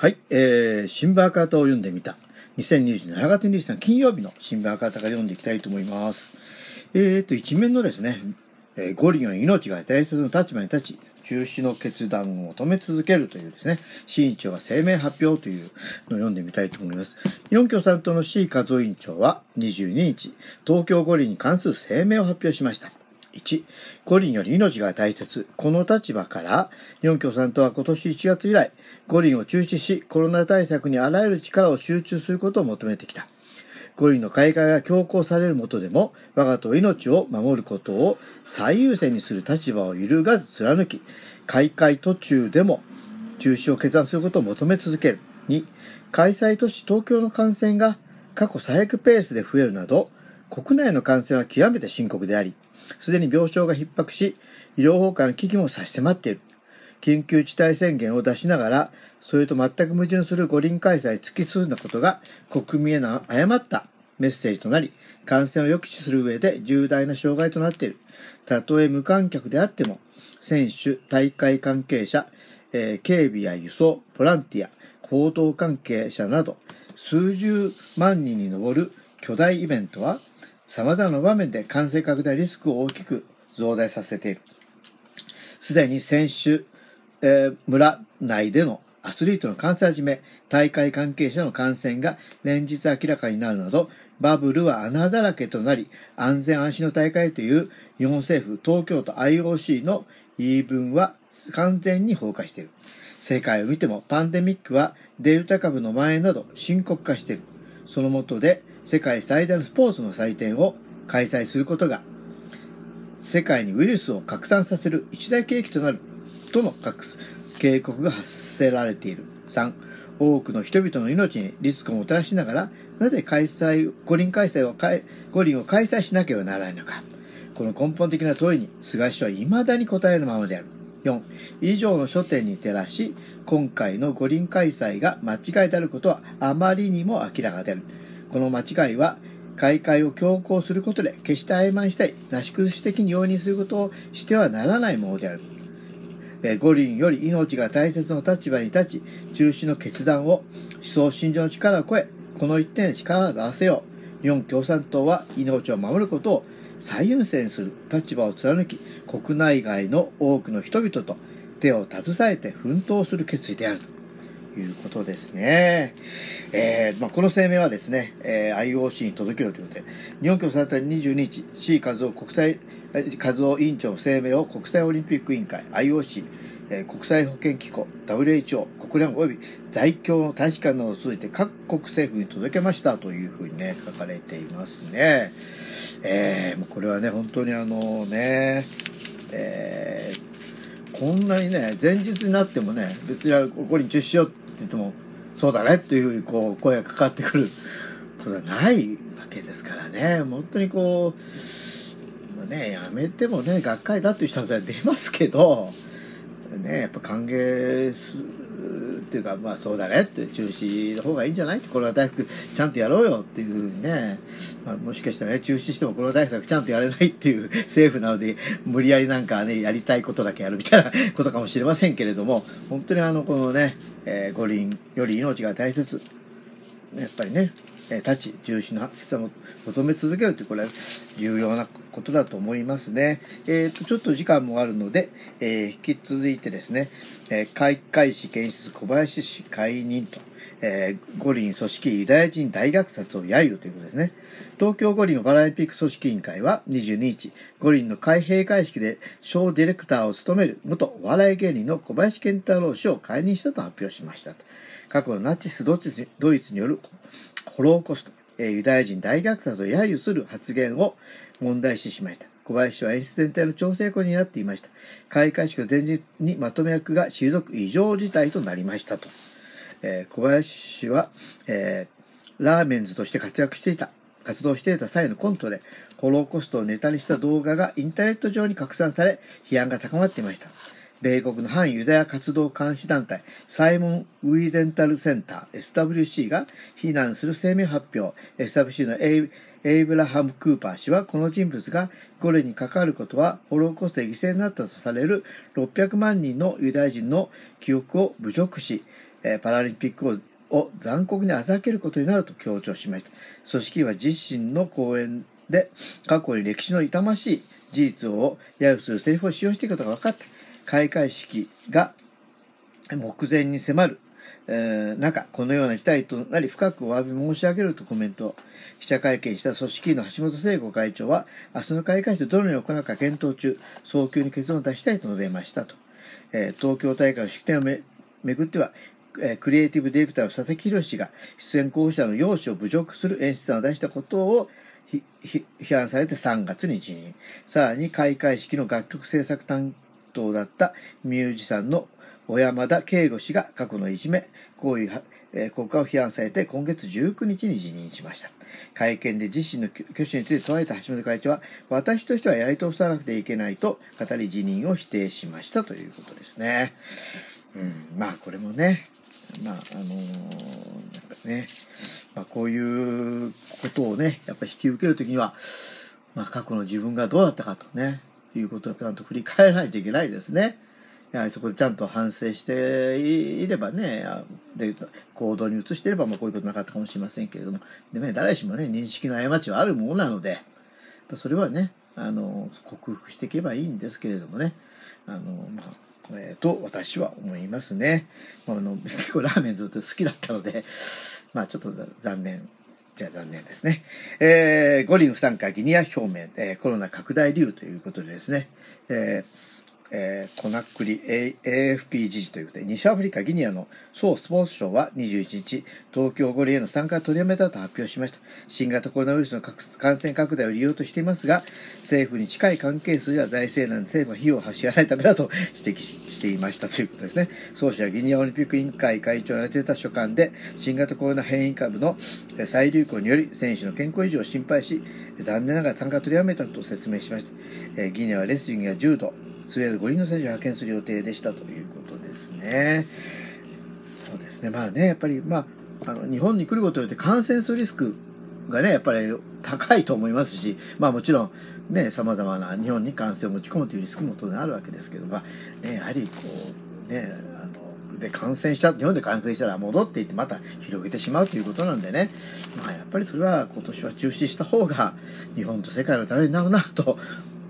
はい、えー、新聞赤旗を読んでみた。2027年7月23日金曜日の新聞赤旗から読んでいきたいと思います。えーと、一面のですね、えー、五輪の命が大切な立場に立ち、中止の決断を求め続けるというですね、市委員長が声明発表というのを読んでみたいと思います。日本共産党の C 和夫委員長は22日、東京五輪に関する声明を発表しました。1、五輪より命が大切。この立場から、日本共産党は今年1月以来、五輪を中止し、コロナ対策にあらゆる力を集中することを求めてきた。五輪の開会が強行されるもとでも、我が党命を守ることを最優先にする立場を揺るがず貫き、開会途中でも中止を決断することを求め続ける。2、開催都市東京の感染が過去最悪ペースで増えるなど、国内の感染は極めて深刻であり、すでに病床が逼迫し、医療崩壊の危機も差し迫っている。緊急事態宣言を出しながら、それと全く矛盾する五輪開催突き進んだことが国民への誤ったメッセージとなり、感染を抑止する上で重大な障害となっている。たとえ無観客であっても、選手、大会関係者、えー、警備や輸送、ボランティア、報道関係者など、数十万人に上る巨大イベントは、様々な場面で感染拡大リスクを大きく増大させている。すでに選手、えー、村内でのアスリートの感染はじめ、大会関係者の感染が連日明らかになるなど、バブルは穴だらけとなり、安全安心の大会という日本政府、東京都 IOC の言い分は完全に崩壊している。世界を見てもパンデミックはデルタ株の蔓延など深刻化している。その下で世界最大のスポーツの祭典を開催することが、世界にウイルスを拡散させる一大契機となるとの警告が発せられている。3、多くの人々の命にリスクをもたらしながら、なぜ開催、五輪開催を、五輪を開催しなければならないのか。この根本的な問いに菅首相は未だに答えるままである。4、以上の書店に照らし、今回の五輪開催が間違いであることはあまりにも明らかである。この間違いは、開会を強行することで決して曖昧したい、なし崩し的に容認することをしてはならないものである。五輪より命が大切な立場に立ち、中止の決断を思想信条の力を超え、この一点に力を合わせよう。日本共産党は命を守ることを最優先する立場を貫き、国内外の多くの人々と手を携えて奮闘する決意であるということですね。えー、まあ、この声明はですね、えー、IOC に届けるということで、日本共産党22日、C 和夫国際、和夫委員長の声明を国際オリンピック委員会 IOC、えー、国際保健機構 WHO、国連及び在京の大使館などを通じて各国政府に届けましたというふうにね、書かれていますね。えー、これはね、本当にあのね、えー、こんなにね、前日になってもね、別にここに中止しよう言っても、そうだねっていうふうにこう、声がかかってくることはないわけですからね、本当にこう、ね、やめてもね、がっかりだっていう人は出ますけど、ね、やっぱ歓迎すっていうか、まあそうだねって中止の方がいいんじゃないって、コロナ対策ちゃんとやろうよっていうふうにね、まあ、もしかしたらね、中止してもコロナ対策ちゃんとやれないっていう政府なので、無理やりなんかね、やりたいことだけやるみたいな ことかもしれませんけれども、本当にあの、このね、えー、五輪より命が大切。やっぱりね、えー、立ち、重視の発決断を求め続けるって、これは重要なことだと思いますね。えっ、と、ちょっと時間もあるので、えー、引き続いてですね、えー、開会式検出小林氏解任と、えー、五輪組織ユダヤ人大虐殺を揶揄ということですね。東京五輪パラリンピック組織委員会は22日、五輪の開閉会式でショーディレクターを務める元お笑い芸人の小林健太郎氏を解任したと発表しました。過去のナチスドイツによるホローコスト、えー、ユダヤ人大虐殺を揶揄する発言を問題視しました。小林氏は演出全体の調整校になっていました。開会式の前日にまとめ役が退く異常事態となりましたと。えー、小林氏は、えー、ラーメンズとして活躍していた、活動していた際のコントで、ホローコストをネタにした動画がインターネット上に拡散され、批判が高まっていました。米国の反ユダヤ活動監視団体、サイモン・ウィーゼンタルセンター、SWC が非難する声明発表、SWC のエイエイブラハム・クーパー氏は、この人物がゴレに関わることは、ホローコストで犠牲になったとされる600万人のユダヤ人の記憶を侮辱し、パラリンピックを残酷にあざけることになると強調しました。組織は自身の講演で過去に歴史の痛ましい事実を揶揄するセリフを使用していることが分かった。開会式が目前に迫る、えー、中、このような事態となり深くお詫び申し上げるとコメント。記者会見した組織委の橋本聖子会長は、明日の開会式どのように行うか検討中、早急に結論を出したいと述べましたと。えー、東京大会の式典をめ巡っては、え、クリエイティブディレクターの佐々木宏氏が出演候補者の容姿を侮辱する演出案を出したことを批判されて3月に辞任。さらに開会式の楽曲制作担当だったミュージシャンの小山田圭吾氏が過去のいじめ、行為、え、国家を批判されて今月19日に辞任しました。会見で自身の挙手について問われた橋本会長は、私としてはやり通さなくてはいけないと語り辞任を否定しましたということですね。うん、まあこれもね、まあ、あのー、なんかね、まあこういうことをね、やっぱり引き受けるときには、まあ過去の自分がどうだったかとね、いうことをちゃんと振り返らないといけないですね。やはりそこでちゃんと反省していればね、で行動に移していれば、まあ、こういうことなかったかもしれませんけれども、でもね、誰しもね、認識の過ちはあるものなので、それはね、あの、克服していけばいいんですけれどもね、あの、まあ、えー、と私は思いますね。あの 結構ラーメンずっと好きだったので、まあちょっと残念。じゃあ残念ですね。えー、五輪不参加ギニア表明、えー、コロナ拡大理由ということでですね、えーえー、コナックリ AFP 時事ということで、西アフリカ・ギニアの総スポーツ省は21日、東京五輪への参加を取りやめたと発表しました。新型コロナウイルスの感染拡大を理由としていますが、政府に近い関係数や財政難で政府は費用を支払わないためだと 指摘していましたということですね。総省はギニアオリンピック委員会会長が出た書簡で、新型コロナ変異株の再流行により選手の健康維持を心配し、残念ながら参加を取りやめたと説明しました。ギニアはレスリングや柔道、スウェーデン5人の選手を派遣する予定でしたということですね。そうですね。まあね、やっぱり、まあ、あの、日本に来ることによって感染するリスクがね、やっぱり高いと思いますし、まあもちろん、ね、様々な日本に感染を持ち込むというリスクも当然あるわけですけど、まあ、ね、やはりこう、ね、あの、で感染した、日本で感染したら戻っていってまた広げてしまうということなんでね、まあやっぱりそれは今年は中止した方が日本と世界のためになるなと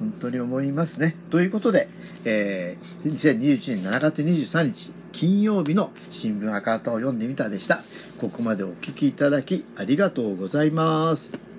本当に思いますね。ということで、えー、2021年7月23日、金曜日の新聞赤旗を読んでみたでした。ここまでお聞きいただきありがとうございます。